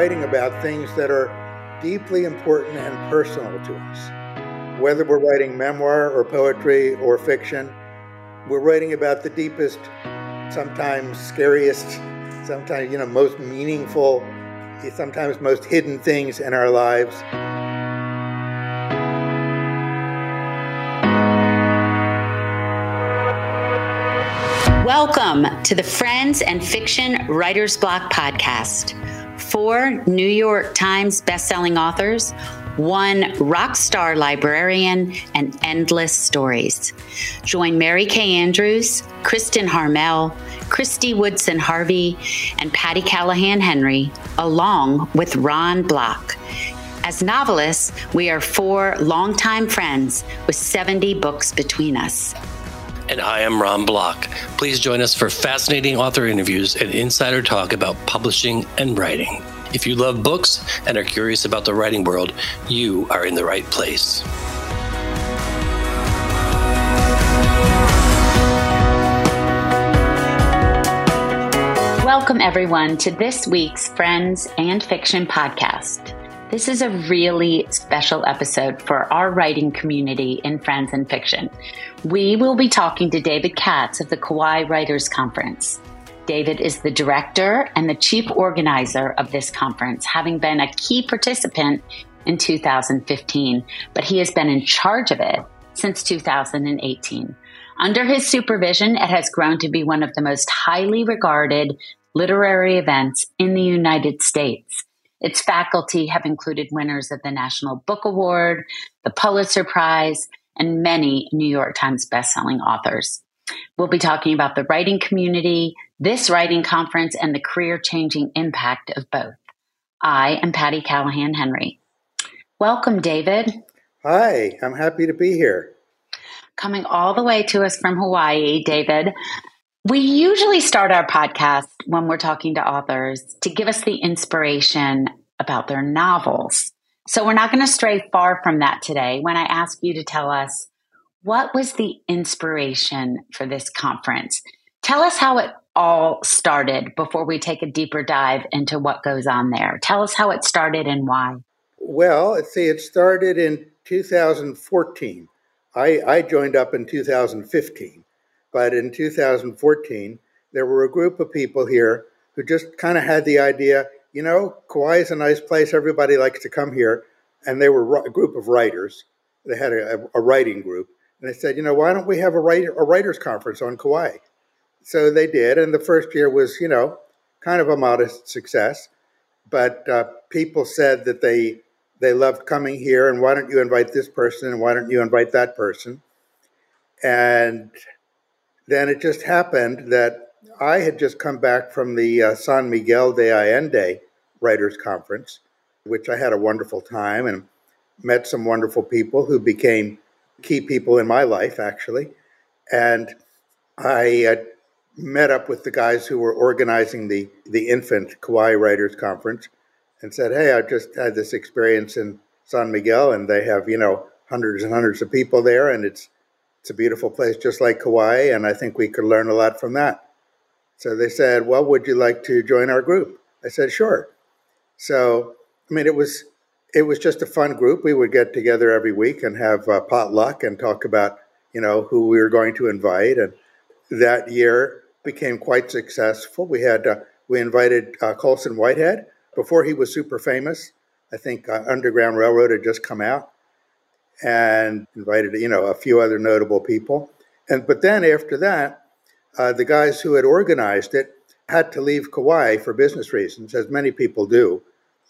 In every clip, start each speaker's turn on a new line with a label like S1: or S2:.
S1: writing about things that are deeply important and personal to us. Whether we're writing memoir or poetry or fiction, we're writing about the deepest, sometimes scariest, sometimes, you know, most meaningful, sometimes most hidden things in our lives.
S2: Welcome to the Friends and Fiction Writers Block podcast. Four New York Times bestselling authors, one rock star librarian, and endless stories. Join Mary Kay Andrews, Kristin Harmel, Kristy Woodson Harvey, and Patti Callahan Henry, along with Ron Block. As novelists, we are four longtime friends with 70 books between us
S3: and I am Ron Block. Please join us for fascinating author interviews and insider talk about publishing and writing. If you love books and are curious about the writing world, you are in the right place.
S2: Welcome, everyone, to this week's Friends and Fiction podcast. This is a really special episode for our writing community in Friends and Fiction. We will be talking to David Katz of the Kauai Writers Conference. David is the director and the chief organizer of this conference, having been a key participant in 2015, but he has been in charge of it since 2018. Under his supervision, it has grown to be one of the most highly regarded literary events in the United States. Its faculty have included winners of the National Book Award, the Pulitzer Prize, and many New York Times bestselling authors. We'll be talking about the writing community, this writing conference, and the career changing impact of both. I am Patti Callahan Henry. Welcome, David.
S1: Hi, I'm happy to be here.
S2: Coming all the way to us from Hawaii, David. We usually start our podcast when we're talking to authors to give us the inspiration about their novels. So we're not going to stray far from that today when I ask you to tell us what was the inspiration for this conference? Tell us how it all started before we take a deeper dive into what goes on there. Tell us how it started and why.
S1: Well, see, it started in 2014. I, I joined up in 2015. But in 2014, there were a group of people here who just kind of had the idea, you know, Kauai is a nice place. Everybody likes to come here. And they were a group of writers. They had a, a writing group. And they said, you know, why don't we have a, writer, a writers conference on Kauai? So they did. And the first year was, you know, kind of a modest success. But uh, people said that they they loved coming here and why don't you invite this person and why don't you invite that person and then it just happened that I had just come back from the uh, San Miguel de Allende Writers Conference, which I had a wonderful time and met some wonderful people who became key people in my life, actually. And I uh, met up with the guys who were organizing the, the infant Kauai Writers Conference and said, Hey, I just had this experience in San Miguel, and they have, you know, hundreds and hundreds of people there, and it's it's a beautiful place, just like Kauai, and I think we could learn a lot from that. So they said, Well, would you like to join our group? I said, Sure. So, I mean, it was it was just a fun group. We would get together every week and have uh, potluck and talk about, you know, who we were going to invite. And that year became quite successful. We had uh, we invited uh, Colson Whitehead before he was super famous. I think uh, Underground Railroad had just come out, and invited you know a few other notable people. And but then after that, uh, the guys who had organized it had to leave Kauai for business reasons, as many people do.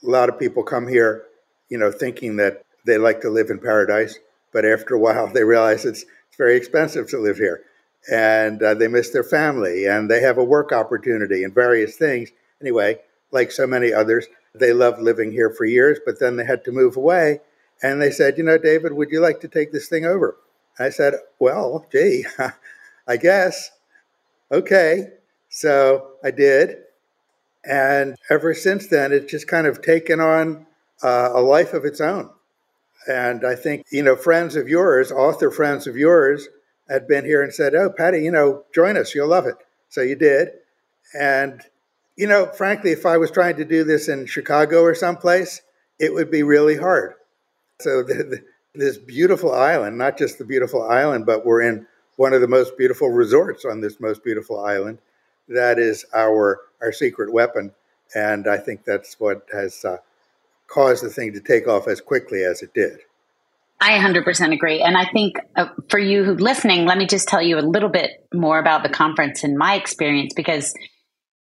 S1: A lot of people come here, you know, thinking that they like to live in paradise, but after a while they realize it's, it's very expensive to live here, and uh, they miss their family, and they have a work opportunity and various things. Anyway, like so many others, they loved living here for years, but then they had to move away and they said, you know, David, would you like to take this thing over? I said, well, gee, I guess. Okay. So I did. And ever since then, it's just kind of taken on uh, a life of its own. And I think, you know, friends of yours, author friends of yours, had been here and said, oh, Patti, you know, join us. You'll love it. So you did. And You know, frankly, if I was trying to do this in Chicago or someplace, it would be really hard. So, the, the, this beautiful island, not just the beautiful island, but we're in one of the most beautiful resorts on this most beautiful island. That is our our secret weapon, and I think that's what has uh, caused the thing to take off as quickly as it did.
S2: I 100% agree. And I think uh, for you who listening, let me just tell you a little bit more about the conference and my experience because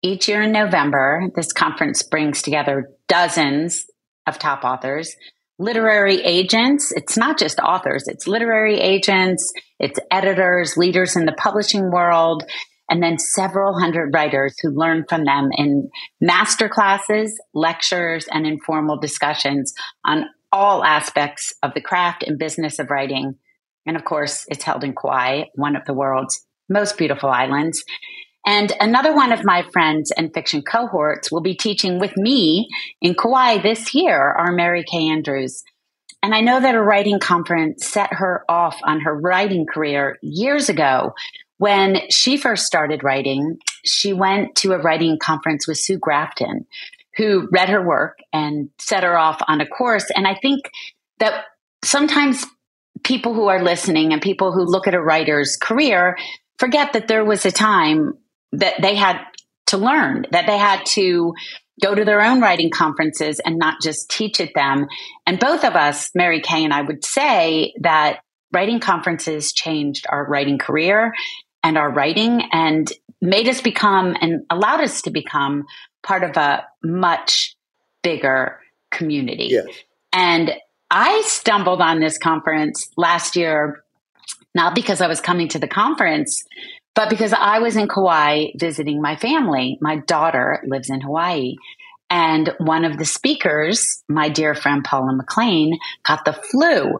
S2: each year in November, this conference brings together dozens of top authors, literary agents. It's not just authors, it's literary agents, it's editors, leaders in the publishing world, and then several hundred writers who learn from them in master classes, lectures, and informal discussions on all aspects of the craft and business of writing. And of course, it's held in Kauai, one of the world's most beautiful islands. And another one of my friends and fiction cohorts will be teaching with me in Kauai this year, our Mary Kay Andrews. And I know that a writing conference set her off on her writing career years ago. When she first started writing, she went to a writing conference with Sue Grafton, who read her work and set her off on a course. And I think that sometimes people who are listening and people who look at a writer's career forget that there was a time that they had to learn, that they had to go to their own writing conferences and not just teach at them. And both of us, Mary Kay and I, would say that writing conferences changed our writing career and our writing and made us become and allowed us to become part of a much bigger community.
S1: Yes.
S2: And I stumbled on this conference last year, not because I was coming to the conference, but because I was in Kauai visiting my family. My daughter lives in Hawaii. And one of the speakers, my dear friend Paula McLain, got the flu.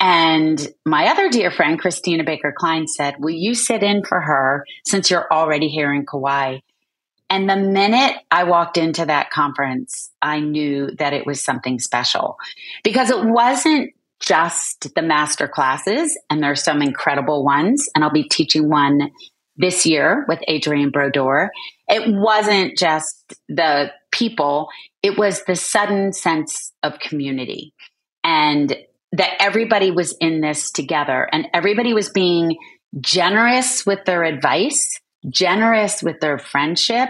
S2: And my other dear friend, Christina Baker Kline, said, Will you sit in for her since you're already here in Kauai? And the minute I walked into that conference, I knew that it was something special because it wasn't just the master classes, and there's some incredible ones. And I'll be teaching one this year with Adrienne Brodeur. It wasn't just the people, it was the sudden sense of community and that everybody was in this together and everybody was being generous with their advice generous with their friendship,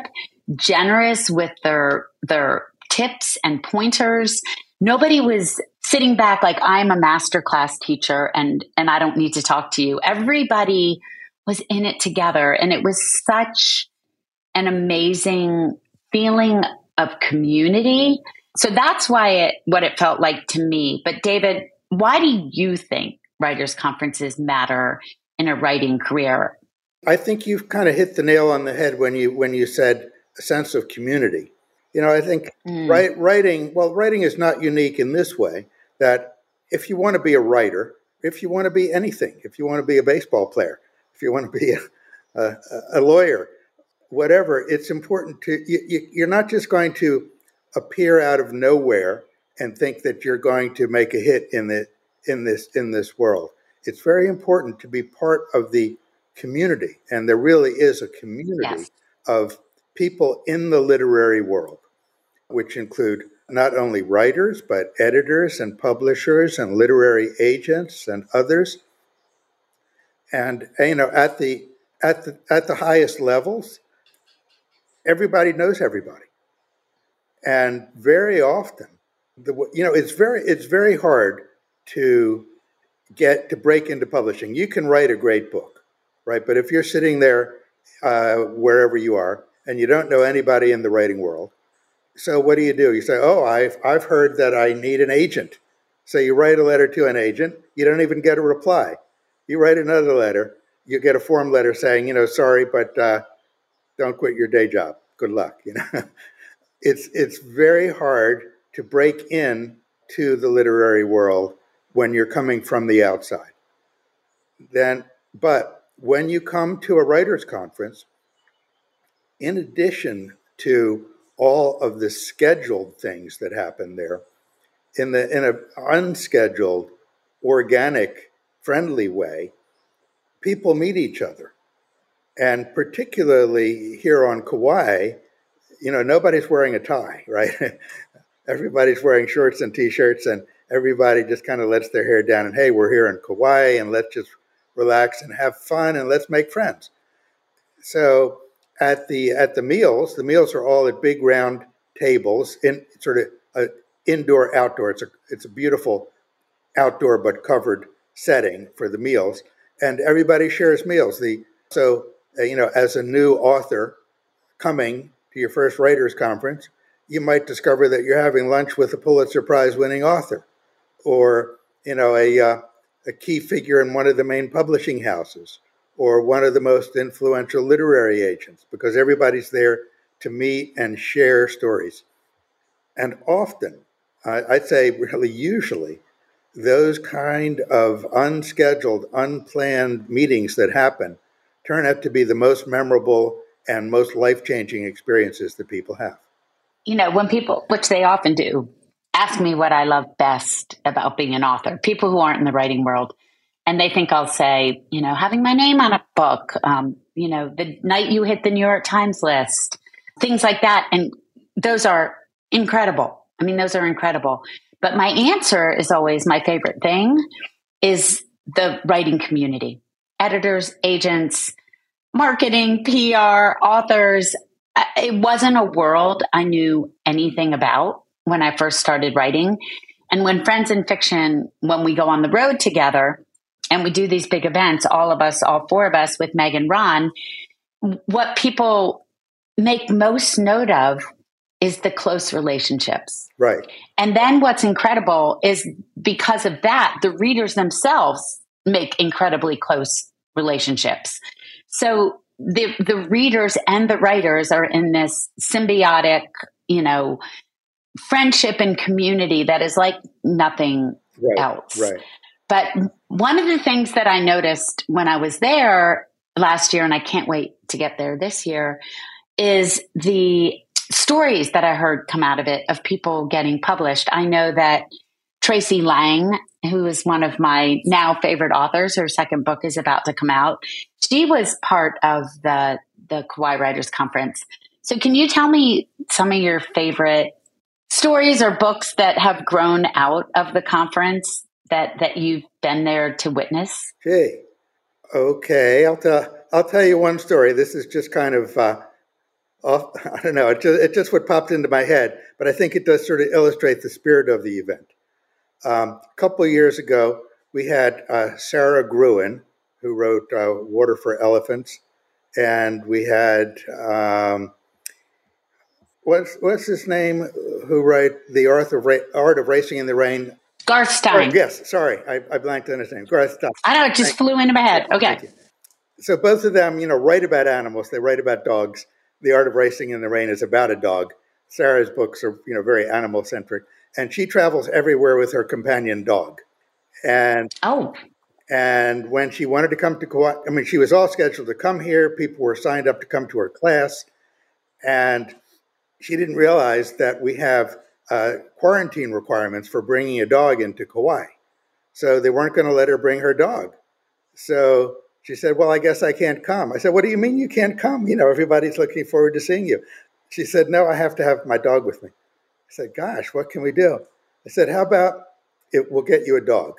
S2: generous with their their tips and pointers. Nobody was sitting back like I'm a master class teacher and and I don't need to talk to you. Everybody was in it together and it was such an amazing feeling of community. So that's why it what it felt like to me. But David, why do you think writers conferences matter in a writing career?
S1: I think you've kind of hit the nail on the head when you when you said a sense of community. You know, I think mm. write, writing well, writing is not unique in this way that if you want to be a writer, if you want to be anything, if you want to be a baseball player, if you want to be a, a, a lawyer, whatever, it's important to you, you're not just going to appear out of nowhere and think that you're going to make a hit in the in this in this world. It's very important to be part of the community, and there really is a community yes. of people in the literary world, which include not only writers, but editors and publishers and literary agents and others. And you know, at the at the at the highest levels, everybody knows everybody, and very often, the you know, it's very it's very hard to get to break into publishing. You can write a great book, right? But if you're sitting there uh, wherever you are and you don't know anybody in the writing world, so what do you do? You say, "Oh, I've I've heard that I need an agent." So you write a letter to an agent. You don't even get a reply. You write another letter. You get a form letter saying, "You know, sorry, but uh, don't quit your day job. Good luck." You know, it's it's very hard to break in to the literary world when you're coming from the outside. Then, but when you come to a writers' conference, in addition to all of the scheduled things that happen there, in the in an unscheduled, organic, friendly way, people meet each other. And particularly here on Kauai, you know, nobody's wearing a tie, right? everybody's wearing shorts and t-shirts, and everybody just kind of lets their hair down. And hey, we're here in Kauai, and let's just relax and have fun, and let's make friends. So at the at the meals, the meals are all at big round tables in sort of a indoor outdoor. It's a it's a beautiful outdoor but covered setting for the meals, and everybody shares meals. The so uh, you know as a new author coming to your first writers conference, you might discover that you're having lunch with a Pulitzer Prize winning author, or you know a uh, a key figure in one of the main publishing houses, or one of the most influential literary agents, because everybody's there to meet and share stories. And often, I'd say really usually, those kind of unscheduled, unplanned meetings that happen turn out to be the most memorable and most life changing experiences that people have
S2: you know, when people, which they often do, ask me what I love best about being an author, people who aren't in the writing world, and they think I'll say, you know, having my name on a book, um, you know, the night you hit the New York Times list, things like that. And those are incredible. I mean, those are incredible. But my answer is always my favorite thing is the writing community, editors, agents, marketing, PR, authors it wasn't a world I knew anything about when I first started writing. And when Friends and Fiction, when we go on the road together and we do these big events, all of us, all four of us with Meg and Ron, what people make most note of is the close relationships.
S1: Right.
S2: And then what's incredible is because of that, the readers themselves make incredibly close relationships. So the the readers and the writers are in this symbiotic, you know, friendship and community that is like nothing
S1: right,
S2: else.
S1: Right.
S2: But one of the things that I noticed when I was there last year, and I can't wait to get there this year, is the stories that I heard come out of it of people getting published. I know that Tracey Lange, who is one of my now favorite authors, her second book is about to come out. She was part of the the Kauai Writers Conference. So can you tell me some of your favorite stories or books that have grown out of the conference that that you've been there to witness?
S1: Hey, okay, I'll tell I'll tell you one story. This is just kind of uh, off, I don't know. It just, it just what popped into my head, but I think it does sort of illustrate the spirit of the event. Um, a couple years ago, we had uh, Sara Gruen, who wrote uh, Water for Elephants, and we had um, what's what's his name who wrote the Art of, Ra- Art of Racing in the Rain.
S2: Garth Stein.
S1: Oh, yes, sorry, I, I, blanked on his name. Garth Stein.
S2: I know it just Thank flew into my head. Okay.
S1: So both of them, you know, write about animals. They write about dogs. The Art of Racing in the Rain is about a dog. Sara's books are, you know, very animal centric and she travels everywhere with her companion dog. And
S2: oh,
S1: and when she wanted to come to Kauai, I mean, she was all scheduled to come here. People were signed up to come to her class, and she didn't realize that we have uh, quarantine requirements for bringing a dog into Kauai. So they weren't going to let her bring her dog. So she said, Well, I guess I can't come. I said, What do you mean you can't come? You know, everybody's looking forward to seeing you. She said, No, I have to have my dog with me. I said, Gosh, what can we do? I said, How about it, we'll get you a dog?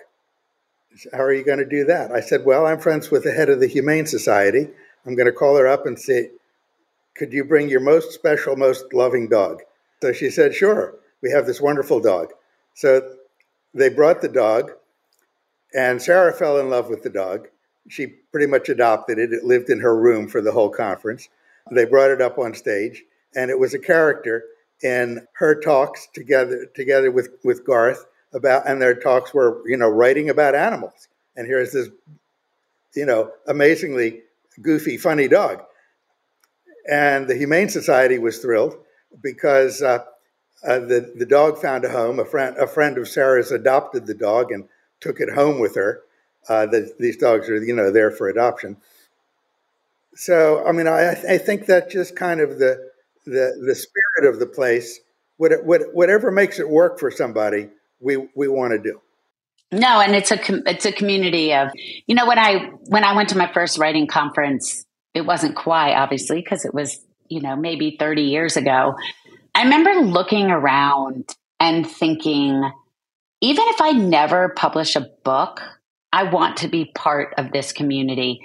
S1: Said, How are you going to do that? I said, Well, I'm friends with the head of the Humane Society. I'm going to call her up and say, Could you bring your most special, most loving dog? So she said, Sure. We have this wonderful dog. So they brought the dog, and Sara fell in love with the dog. She pretty much adopted it. It lived in her room for the whole conference. They brought it up on stage, and it was a character in her talks together together with with Garth about and their talks were you know writing about animals and here's this you know amazingly goofy funny dog and the humane society was thrilled because uh, uh, the the dog found a home. A friend a friend of Sara's adopted the dog and took it home with her. Uh, the, these dogs are you know there for adoption. So I mean I, I think that just kind of the the the spirit of the place, what, what, whatever makes it work for somebody, we we want to do.
S2: No, and it's a it's a community of you know when I when I went to my first writing conference, it wasn't Kauai obviously because it was you know, maybe 30 years ago, I remember looking around and thinking, even if I never publish a book, I want to be part of this community.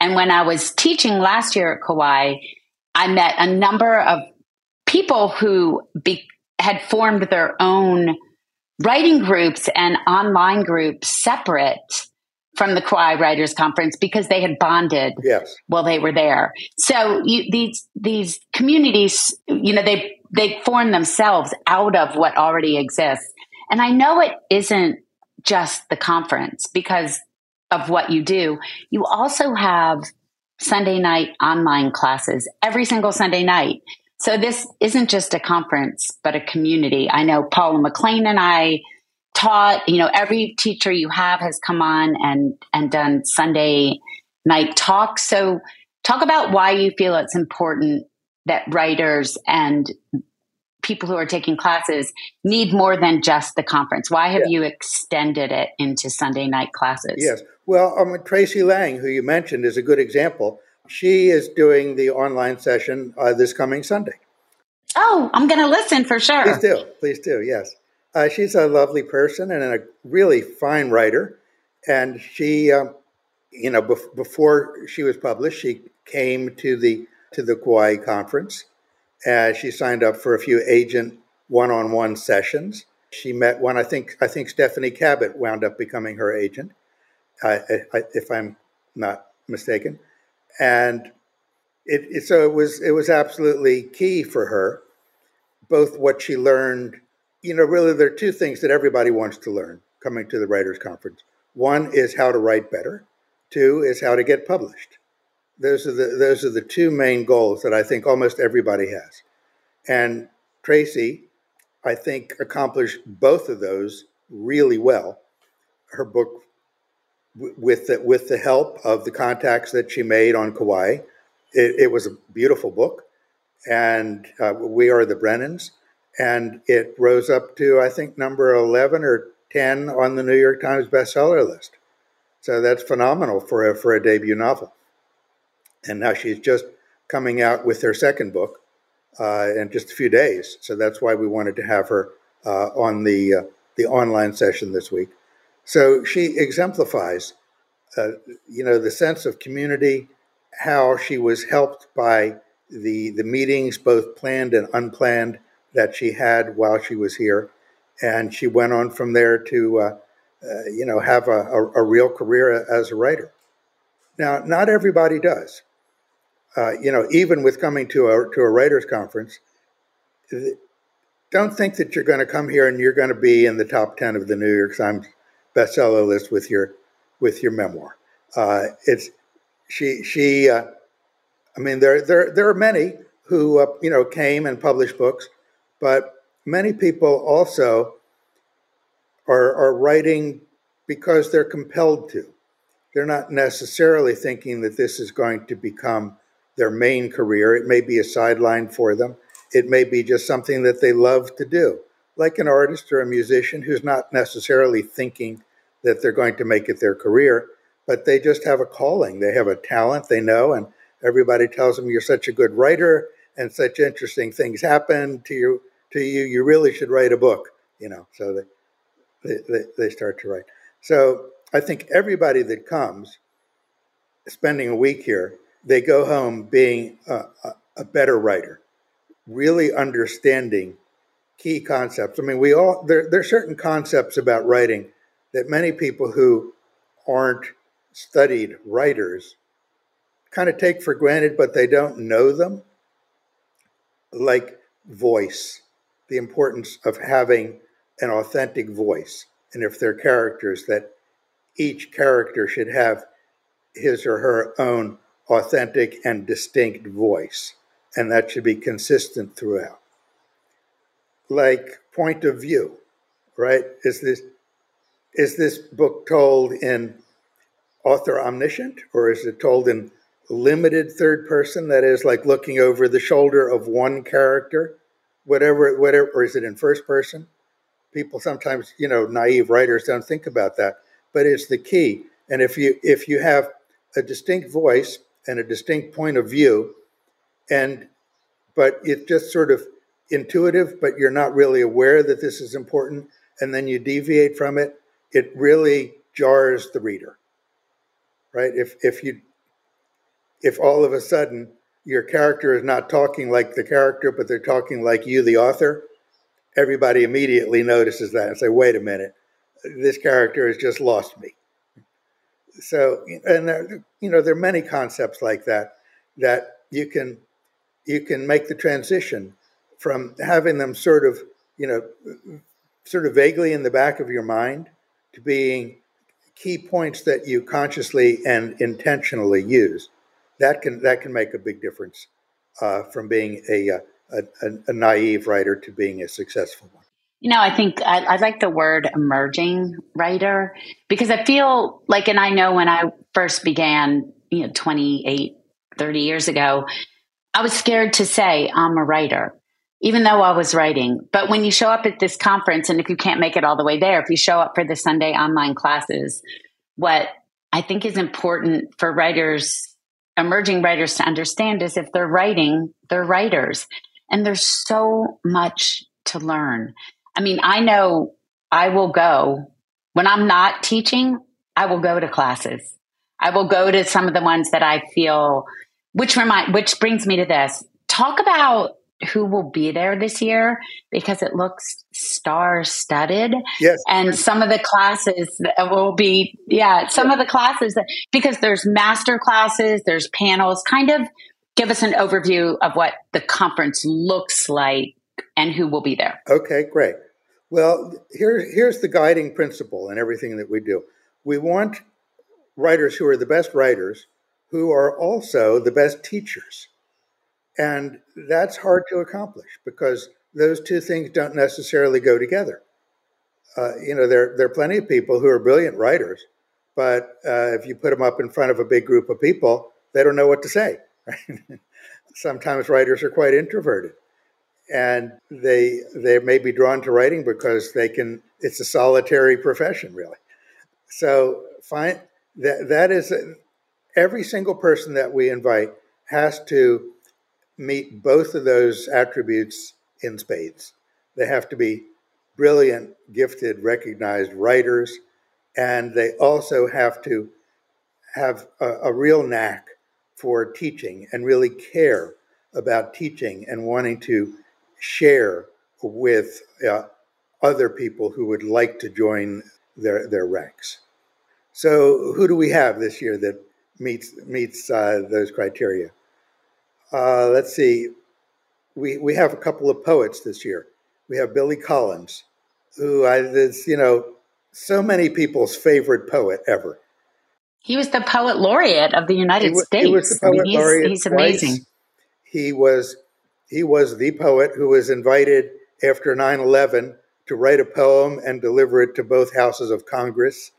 S2: And when I was teaching last year at Kauai, I met a number of people who be, had formed their own writing groups and online groups separate from the Kauai Writers Conference because they had bonded
S1: yes.
S2: while they were there. So you, these these communities, you know, they they form themselves out of what already exists. And I know it isn't just the conference because of what you do. You also have Sunday night online classes every single Sunday night. So this isn't just a conference, but a community. I know Paula McLain and I taught, you know, every teacher you have has come on and, and done Sunday night talks. So talk about why you feel it's important that writers and people who are taking classes need more than just the conference. Why have yeah. you extended it into Sunday night classes?
S1: Yes. Well, um, Tracey Lange, who you mentioned, is a good example. She is doing the online session uh, this coming Sunday.
S2: Oh, I'm going to listen for sure.
S1: Please do. Please do. Yes. Uh, she's a lovely person and a really fine writer. And she, um, you know, bef- before she was published, she came to the to the Kauai conference. Uh, she signed up for a few agent one-on-one sessions. She met one. I think I think Stephanie Cabot wound up becoming her agent, uh, if I'm not mistaken. And it, it, so it was it was absolutely key for her, both what she learned you know, really, there are two things that everybody wants to learn coming to the Writers Conference. One is how to write better. Two is how to get published. Those are the those are the two main goals that I think almost everybody has. And Tracey, I think, accomplished both of those really well. Her book, with the, with the help of the contacts that she made on Kauai, it, it was a beautiful book. And uh, we are the Brennans and it rose up to I think number eleven or ten on the New York Times bestseller list. So that's phenomenal for a for a debut novel. And now she's just coming out with her second book uh, in just a few days. So that's why we wanted to have her uh, on the uh, the online session this week. So she exemplifies, uh, you know, the sense of community, how she was helped by the the meetings, both planned and unplanned that she had while she was here, and she went on from there to, uh, uh, you know, have a, a, a, real career as a writer. Now, not everybody does. Uh, you know, even with coming to a to a writers' conference, don't think that you're going to come here and you're going to be in the top ten of the New York Times bestseller list with your with your memoir. Uh, it's she she. Uh, I mean, there there there are many who uh, you know came and published books but many people also are, are writing because they're compelled to. They're not necessarily thinking that this is going to become their main career. It may be a sideline for them. It may be just something that they love to do, like an artist or a musician who's not necessarily thinking that they're going to make it their career, but they just have a calling. They have a talent they know, and everybody tells them you're such a good writer and such interesting things happen to you to you, you really should write a book, you know. So they, they, they start to write. So I think everybody that comes, spending a week here, they go home being a, a, better writer, really understanding key concepts. I mean, we all there there are certain concepts about writing that many people who aren't studied writers kind of take for granted, but they don't know them, like voice the importance of having an authentic voice. And if they're characters, that each character should have his or her own authentic and distinct voice. And that should be consistent throughout. Like point of view, right? Is this is this book told in author omniscient or is it told in limited third person that is like looking over the shoulder of one character whatever, whatever, or is it in first person? People sometimes, you know, naive writers don't think about that, but it's the key. And if you if you have a distinct voice and a distinct point of view, and but it's just sort of intuitive, but you're not really aware that this is important, and then you deviate from it, it really jars the reader. Right? If if you if all of a sudden your character is not talking like the character, but they're talking like you, the author, everybody immediately notices that and say, wait a minute, this character has just lost me. So, and there, you know, there are many concepts like that that you can you can make the transition from having them sort of, you know, sort of vaguely in the back of your mind to being key points that you consciously and intentionally use. That can that can make a big difference uh, from being a, uh, a, a, naive writer to being a successful one.
S2: You know, I think I, I like the word emerging writer because I feel like, and I know when I first began, you know, 28, 30 years ago, I was scared to say I'm a writer even though I was writing. But when you show up at this conference, and if you can't make it all the way there, if you show up for the Sunday online classes, what I think is important for writers, emerging writers to understand is if they're writing, they're writers. And there's so much to learn. I mean, I know I will go when I'm not teaching, I will go to classes. I will go to some of the ones that I feel, which remind, which brings me to this. Talk about who will be there this year because it looks star studded.
S1: Yes.
S2: And some of the classes will be, yeah, some of the classes that, because there's master classes, there's panels, kind of give us an overview of what the conference looks like and who will be there.
S1: Okay, great. Well, here, here's the guiding principle in everything that we do. We want writers who are the best writers who are also the best teachers. And that's hard to accomplish because those two things don't necessarily go together. Uh, you know, there, there are plenty of people who are brilliant writers, but uh, if you put them up in front of a big group of people, they don't know what to say. Sometimes writers are quite introverted, and they they may be drawn to writing because they can. It's a solitary profession, really. So, find that that is every single person that we invite has to meet both of those attributes in spades. They have to be brilliant, gifted, recognized writers, and they also have to have a, a real knack for teaching and really care about teaching and wanting to share with uh, other people who would like to join their, their ranks. So, who do we have this year that meets meets uh, those criteria? Uh, let's see. We we have a couple of poets this year. We have Billy Collins, who I, is you know so many people's favorite poet ever.
S2: He was the poet laureate of the United
S1: he was,
S2: States.
S1: He was the poet I mean, he's, laureate.
S2: He's amazing. Twice.
S1: He was he was the poet who was invited after 9/11 to write a poem and deliver it to both houses of Congress.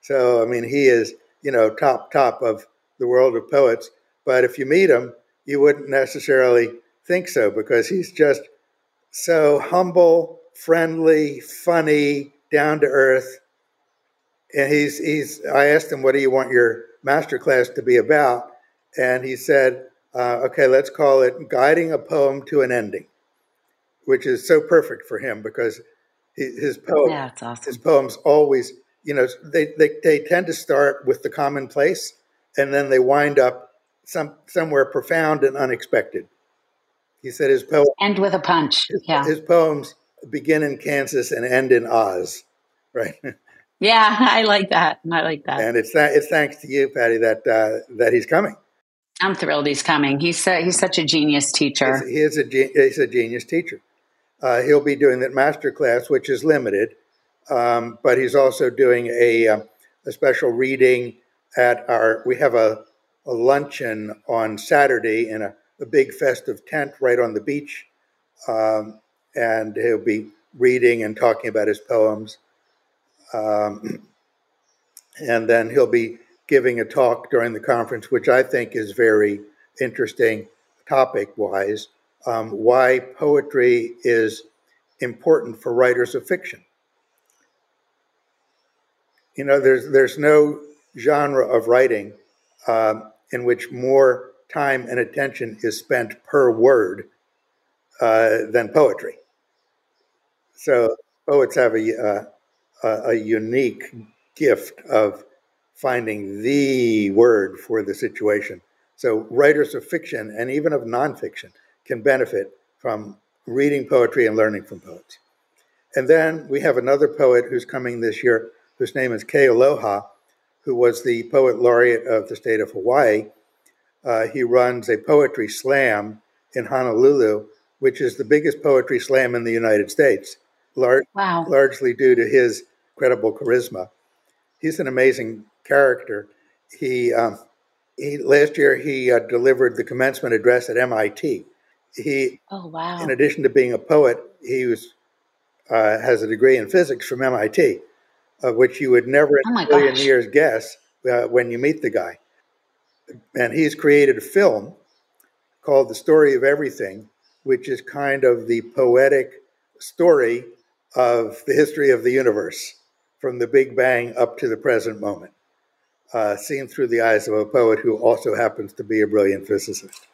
S1: So I mean, he is you know top top of the world of poets. But if you meet him, you wouldn't necessarily think so because he's just so humble, friendly, funny, down to earth. And he's he's. I asked him, "What do you want your master class to be about?" And he said, uh, "Okay, let's call it guiding a poem to an ending," which is so perfect for him because his poem,
S2: yeah, awesome.
S1: his poems always, you know, they, they they tend to start with the commonplace, and then they wind up some somewhere profound and unexpected. He said his poems
S2: end with a punch.
S1: His,
S2: yeah,
S1: his poems begin in Kansas and end in Oz, right?
S2: Yeah, I like that. I like that.
S1: And it's it's thanks to you, Patti, that uh, that he's coming.
S2: I'm thrilled he's coming. He's uh, he's such a genius teacher.
S1: He's, he is a he's a genius teacher. Uh, he'll be doing that master class, which is limited, um, but he's also doing a um, a special reading at our. We have a a luncheon on Saturday in a, a big festive tent right on the beach. Um, and he'll be reading and talking about his poems. Um, and then he'll be giving a talk during the conference, which I think is very interesting topic wise um, why poetry is important for writers of fiction. You know, there's, there's no genre of writing um, in which more time and attention is spent per word uh, than poetry. So poets have a, uh, a unique gift of finding the word for the situation. So writers of fiction and even of nonfiction can benefit from reading poetry and learning from poets. And then we have another poet who's coming this year, whose name is Kealoha, who was the poet laureate of the state of Hawaii. Uh, he runs a poetry slam in Honolulu, which is the biggest poetry slam in the United States, lar- wow. largely due to his credible charisma. He's an amazing character. He, um, he last year he uh, delivered the commencement address at MIT. He,
S2: oh wow!
S1: In addition to being a poet, he was uh, has a degree in physics from MIT, of which you would never in oh a million gosh. years guess uh, when you meet the guy. And he's created a film called The Story of Everything, which is kind of the poetic story of the history of the universe from the Big Bang up to the present moment, uh, seen through the eyes of a poet who also happens to be a brilliant physicist.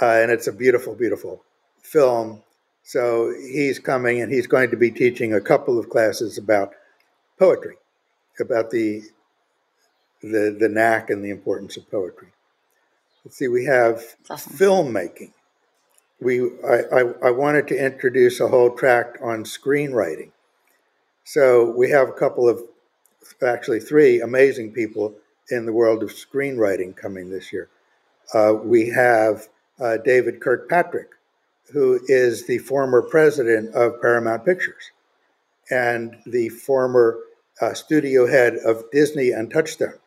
S1: Uh, and it's a beautiful, beautiful film. So he's coming and he's going to be teaching a couple of classes about poetry, about the the the knack and the importance of poetry. Let's see, we have awesome. filmmaking. We I, I, I wanted to introduce a whole tract on screenwriting. So we have a couple of actually three amazing people in the world of screenwriting coming this year. Uh, we have uh, David Kirkpatrick, who is the former president of Paramount Pictures and the former uh, studio head of Disney and Touchstone.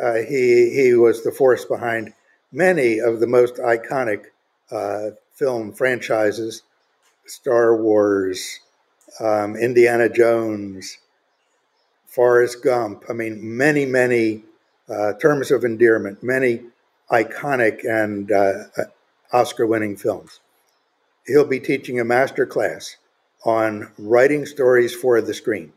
S1: Uh, he, he was the force behind many of the most iconic uh, film franchises Star Wars, um, Indiana Jones, Forrest Gump. I mean, many, many uh, terms of endearment, many iconic and uh, Oscar winning films. He'll be teaching a master class on writing stories for the screen.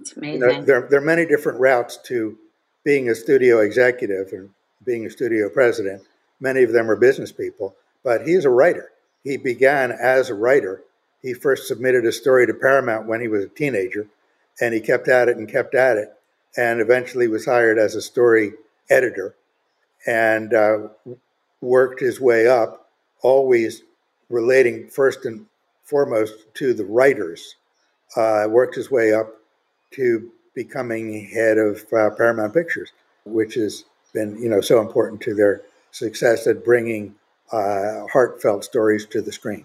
S2: It's amazing.
S1: Know, there, there are many different routes to being a studio executive and being a studio president. Many of them are business people, but he's a writer. He began as a writer. He first submitted a story to Paramount when he was a teenager, and he kept at it and kept at it, and eventually was hired as a story editor and uh, worked his way up, always relating first and foremost to the writers. Uh, worked his way up to becoming head of uh, Paramount Pictures, which has been you know so important to their success at bringing uh, heartfelt stories to the screen.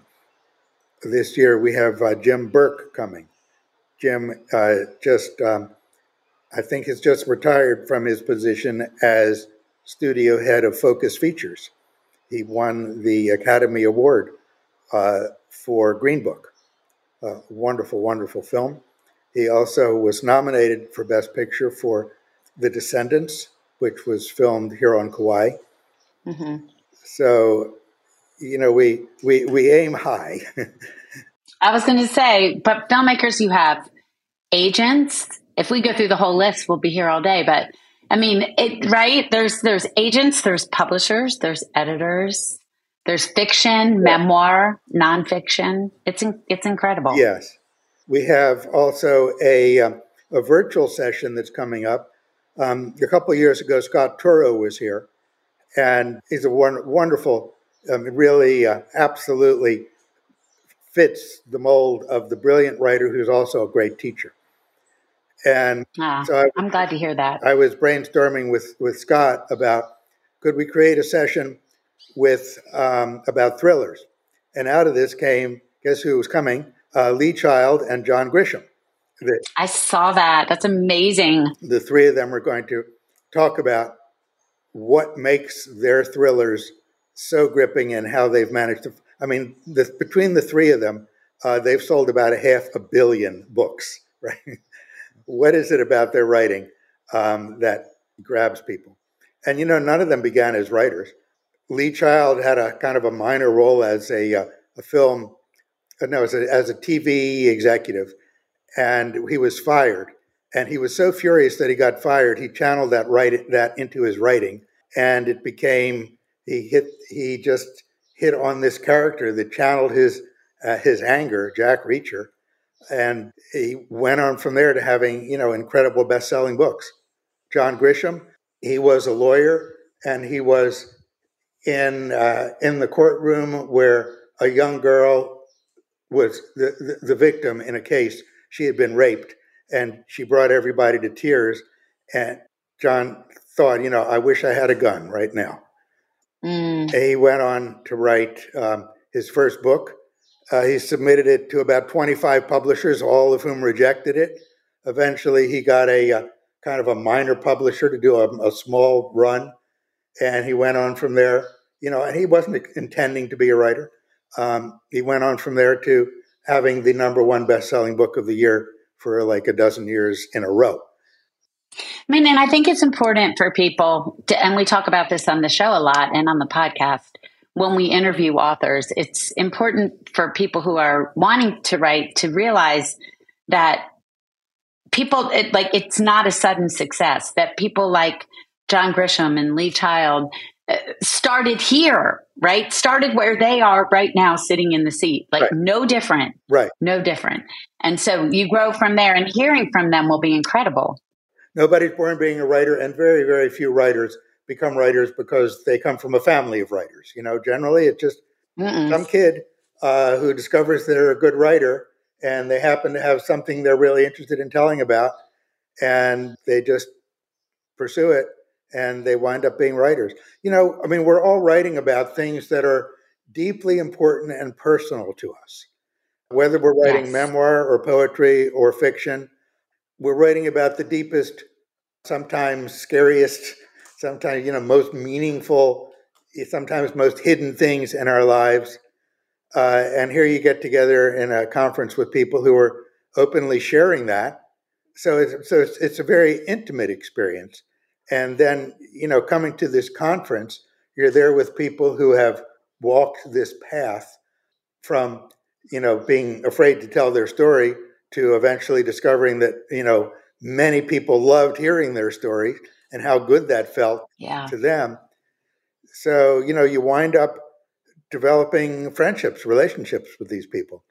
S1: This year we have uh, Jim Burke coming. Jim uh, just, um, I think, has just retired from his position as studio head of Focus Features. He won the Academy Award uh, for Green Book. A wonderful, wonderful film. He also was nominated for Best Picture for The Descendants, which was filmed here on Kauai. Mm-hmm. So, you know, we we we aim high.
S2: I was going to say, but filmmakers, you have agents. If we go through the whole list, we'll be here all day. But I mean, it right? There's there's agents, there's publishers, there's editors, there's fiction, yeah. memoir, nonfiction. It's it's incredible.
S1: Yes, we have also a um, a virtual session that's coming up. Um, a couple of years ago, Scott Turow was here, and he's a wonderful, um, really, uh, absolutely fits the mold of the brilliant writer who's also a great teacher. And
S2: ah, so I, I'm glad to hear that.
S1: I was brainstorming with with Scott about could we create a session with um, about thrillers, and out of this came guess who was coming? Uh, Lee Child and John Grisham.
S2: The, I saw that. That's amazing.
S1: The three of them are going to talk about what makes their thrillers so gripping and how they've managed to. I mean, between the three of them, uh, they've sold about a half a billion books, right? what is it about their writing um, that grabs people? And you know, none of them began as writers. Lee Child had a kind of a minor role as a, uh, a film, uh, no, as a, as a TV executive, and he was fired. And he was so furious that he got fired, he channeled that write that into his writing, and it became he hit he just hit on this character that channeled his uh, his anger, Jack Reacher, and he went on from there to having you know incredible best-selling books. John Grisham, he was a lawyer, and he was in uh, in the courtroom where a young girl was the, the, the victim in a case. She had been raped, and she brought everybody to tears. And John thought, you know, I wish I had a gun right now. Mm. He went on to write um, his first book. Uh, he submitted it to about 25 publishers, all of whom rejected it. Eventually, he got a, uh, kind of a minor publisher to do a, a, small run, and he went on from there. You know, and he wasn't intending to be a writer. Um, he went on from there to having the number one best-selling book of the year for like a dozen years in a row.
S2: I mean, and I think it's important for people, to, and we talk about this on the show a lot and on the podcast. When we interview authors, it's important for people who are wanting to write to realize that people, it, like, it's not a sudden success, that people like John Grisham and Lee Child uh, started here, right? Started where they are right now, sitting in the seat. Like, right. no different.
S1: Right.
S2: No different. And so you grow from there, and hearing from them will be incredible.
S1: Nobody's born being a writer, and very, very few writers become writers because they come from a family of writers. You know, generally it's just Mm-mm. some kid uh, who discovers they're a good writer and they happen to have something they're really interested in telling about, and they just pursue it and they wind up being writers. You know, I mean, we're all writing about things that are deeply important and personal to us. Whether we're writing yes. memoir or poetry or fiction, we're writing about the deepest, sometimes scariest, sometimes, you know, most meaningful, sometimes most hidden things in our lives. Uh, and here you get together in a conference with people who are openly sharing that. So it's, so it's, it's a very intimate experience. And then, you know, coming to this conference, you're there with people who have walked this path from, you know, being afraid to tell their story to eventually discovering that you know many people loved hearing their story and how good that felt yeah. to them. So you know you wind up developing friendships, relationships with these people.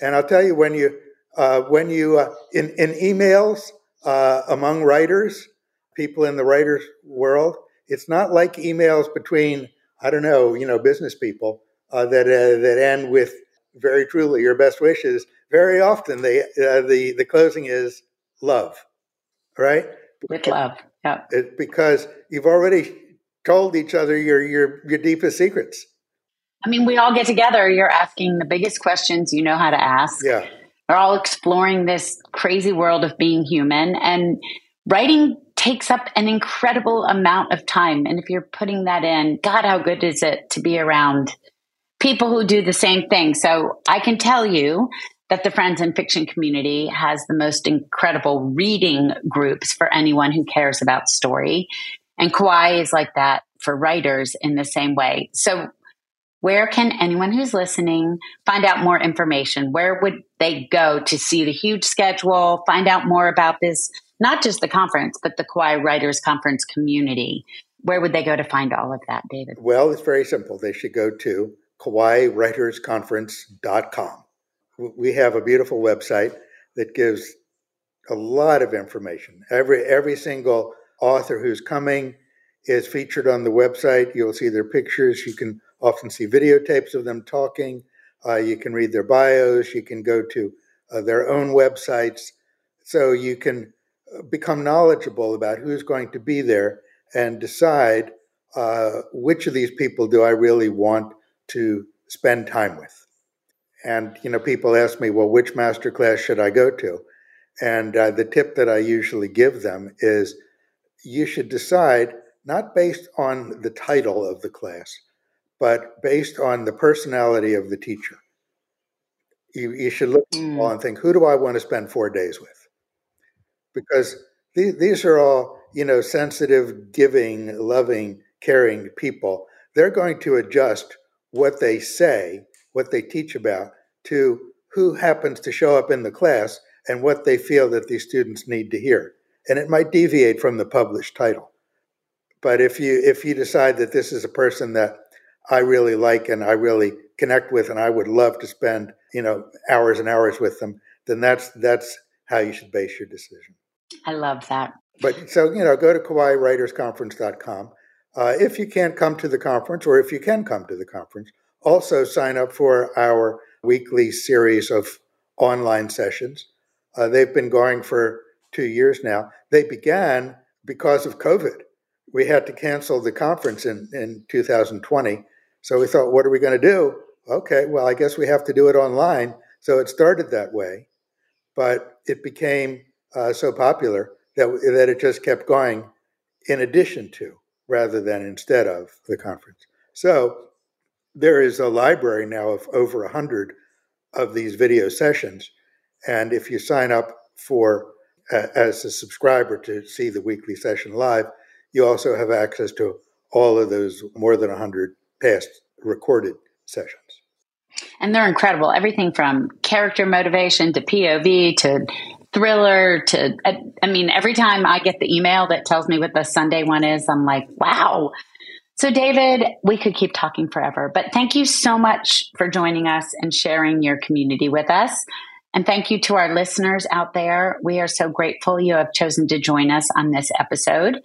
S1: And I'll tell you when you uh, when you uh, in in emails uh, among writers, people in the writers world, it's not like emails between I don't know you know business people uh, that uh, that end with very truly your best wishes very often they uh, the the closing is love, right?
S2: With love, yeah.
S1: It, because you've already told each other your your your deepest secrets.
S2: I mean, we all get together. You're asking the biggest questions you know how to ask.
S1: Yeah.
S2: We're all exploring this crazy world of being human, and writing takes up an incredible amount of time. And if you're putting that in, God, how good is it to be around people who do the same thing? So I can tell you that the Friends and Fiction community has the most incredible reading groups for anyone who cares about story. And Kauai is like that for writers in the same way. So, where can anyone who's listening find out more information? Where would they go to see the huge schedule, find out more about this, not just the conference, but the Kauai Writers Conference community? Where would they go to find all of that, David?
S1: Well, it's very simple. They should go to kauaiwritersconference.com we have a beautiful website that gives a lot of information. Every every single author who's coming is featured on the website. You'll see their pictures. You can often see videotapes of them talking. Uh, you can read their bios. You can go to uh, their own websites, so you can uh, become knowledgeable about who's going to be there and decide uh, which of these people do I really want to spend time with. And you know, people ask me, well, which master class should I go to? And uh, the tip that I usually give them is you should decide not based on the title of the class, but based on the personality of the teacher. You, you should look mm. and think, who do I want to spend four days with? Because these, these are all, you know, sensitive, giving, loving, caring people. They're going to adjust what they say what they teach about to who happens to show up in the class and what they feel that these students need to hear. And it might deviate from the published title. But if you if you decide that this is a person that I really like and I really connect with, and I would love to spend you know hours and hours with them, then that's that's how you should base your decision.
S2: I love that.
S1: But so you know, go to KauaiWritersConference.com. Uh, if you can't come to the conference, or if you can come to the conference, also sign up for our weekly series of online sessions. Uh, they've been going for two years now. They began because of COVID. We had to cancel the conference in, in 2020. So we thought, what are we going to do? Okay, well, I guess we have to do it online. So it started that way, but it became uh, so popular that, that it just kept going in addition to rather than instead of the conference. So there is a library now of over 100 of these video sessions. And if you sign up for uh, as a subscriber to see the weekly session live, you also have access to all of those more than 100 past recorded sessions.
S2: And they're incredible. Everything from character motivation to POV to thriller to, I mean, every time I get the email that tells me what the Sunday one is, I'm like, wow. So, David, we could keep talking forever, but thank you so much for joining us and sharing your community with us. And thank you to our listeners out there. We are so grateful you have chosen to join us on this episode.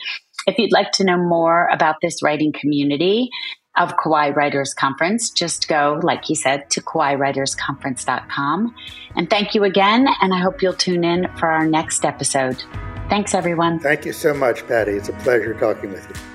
S2: If you'd like to know more about this writing community of Kauai Writers Conference, just go, like he said, to kauaiwritersconference.com. And thank you again. And I hope you'll tune in for our next episode. Thanks, everyone.
S1: Thank you so much, Patti. It's a pleasure talking with you.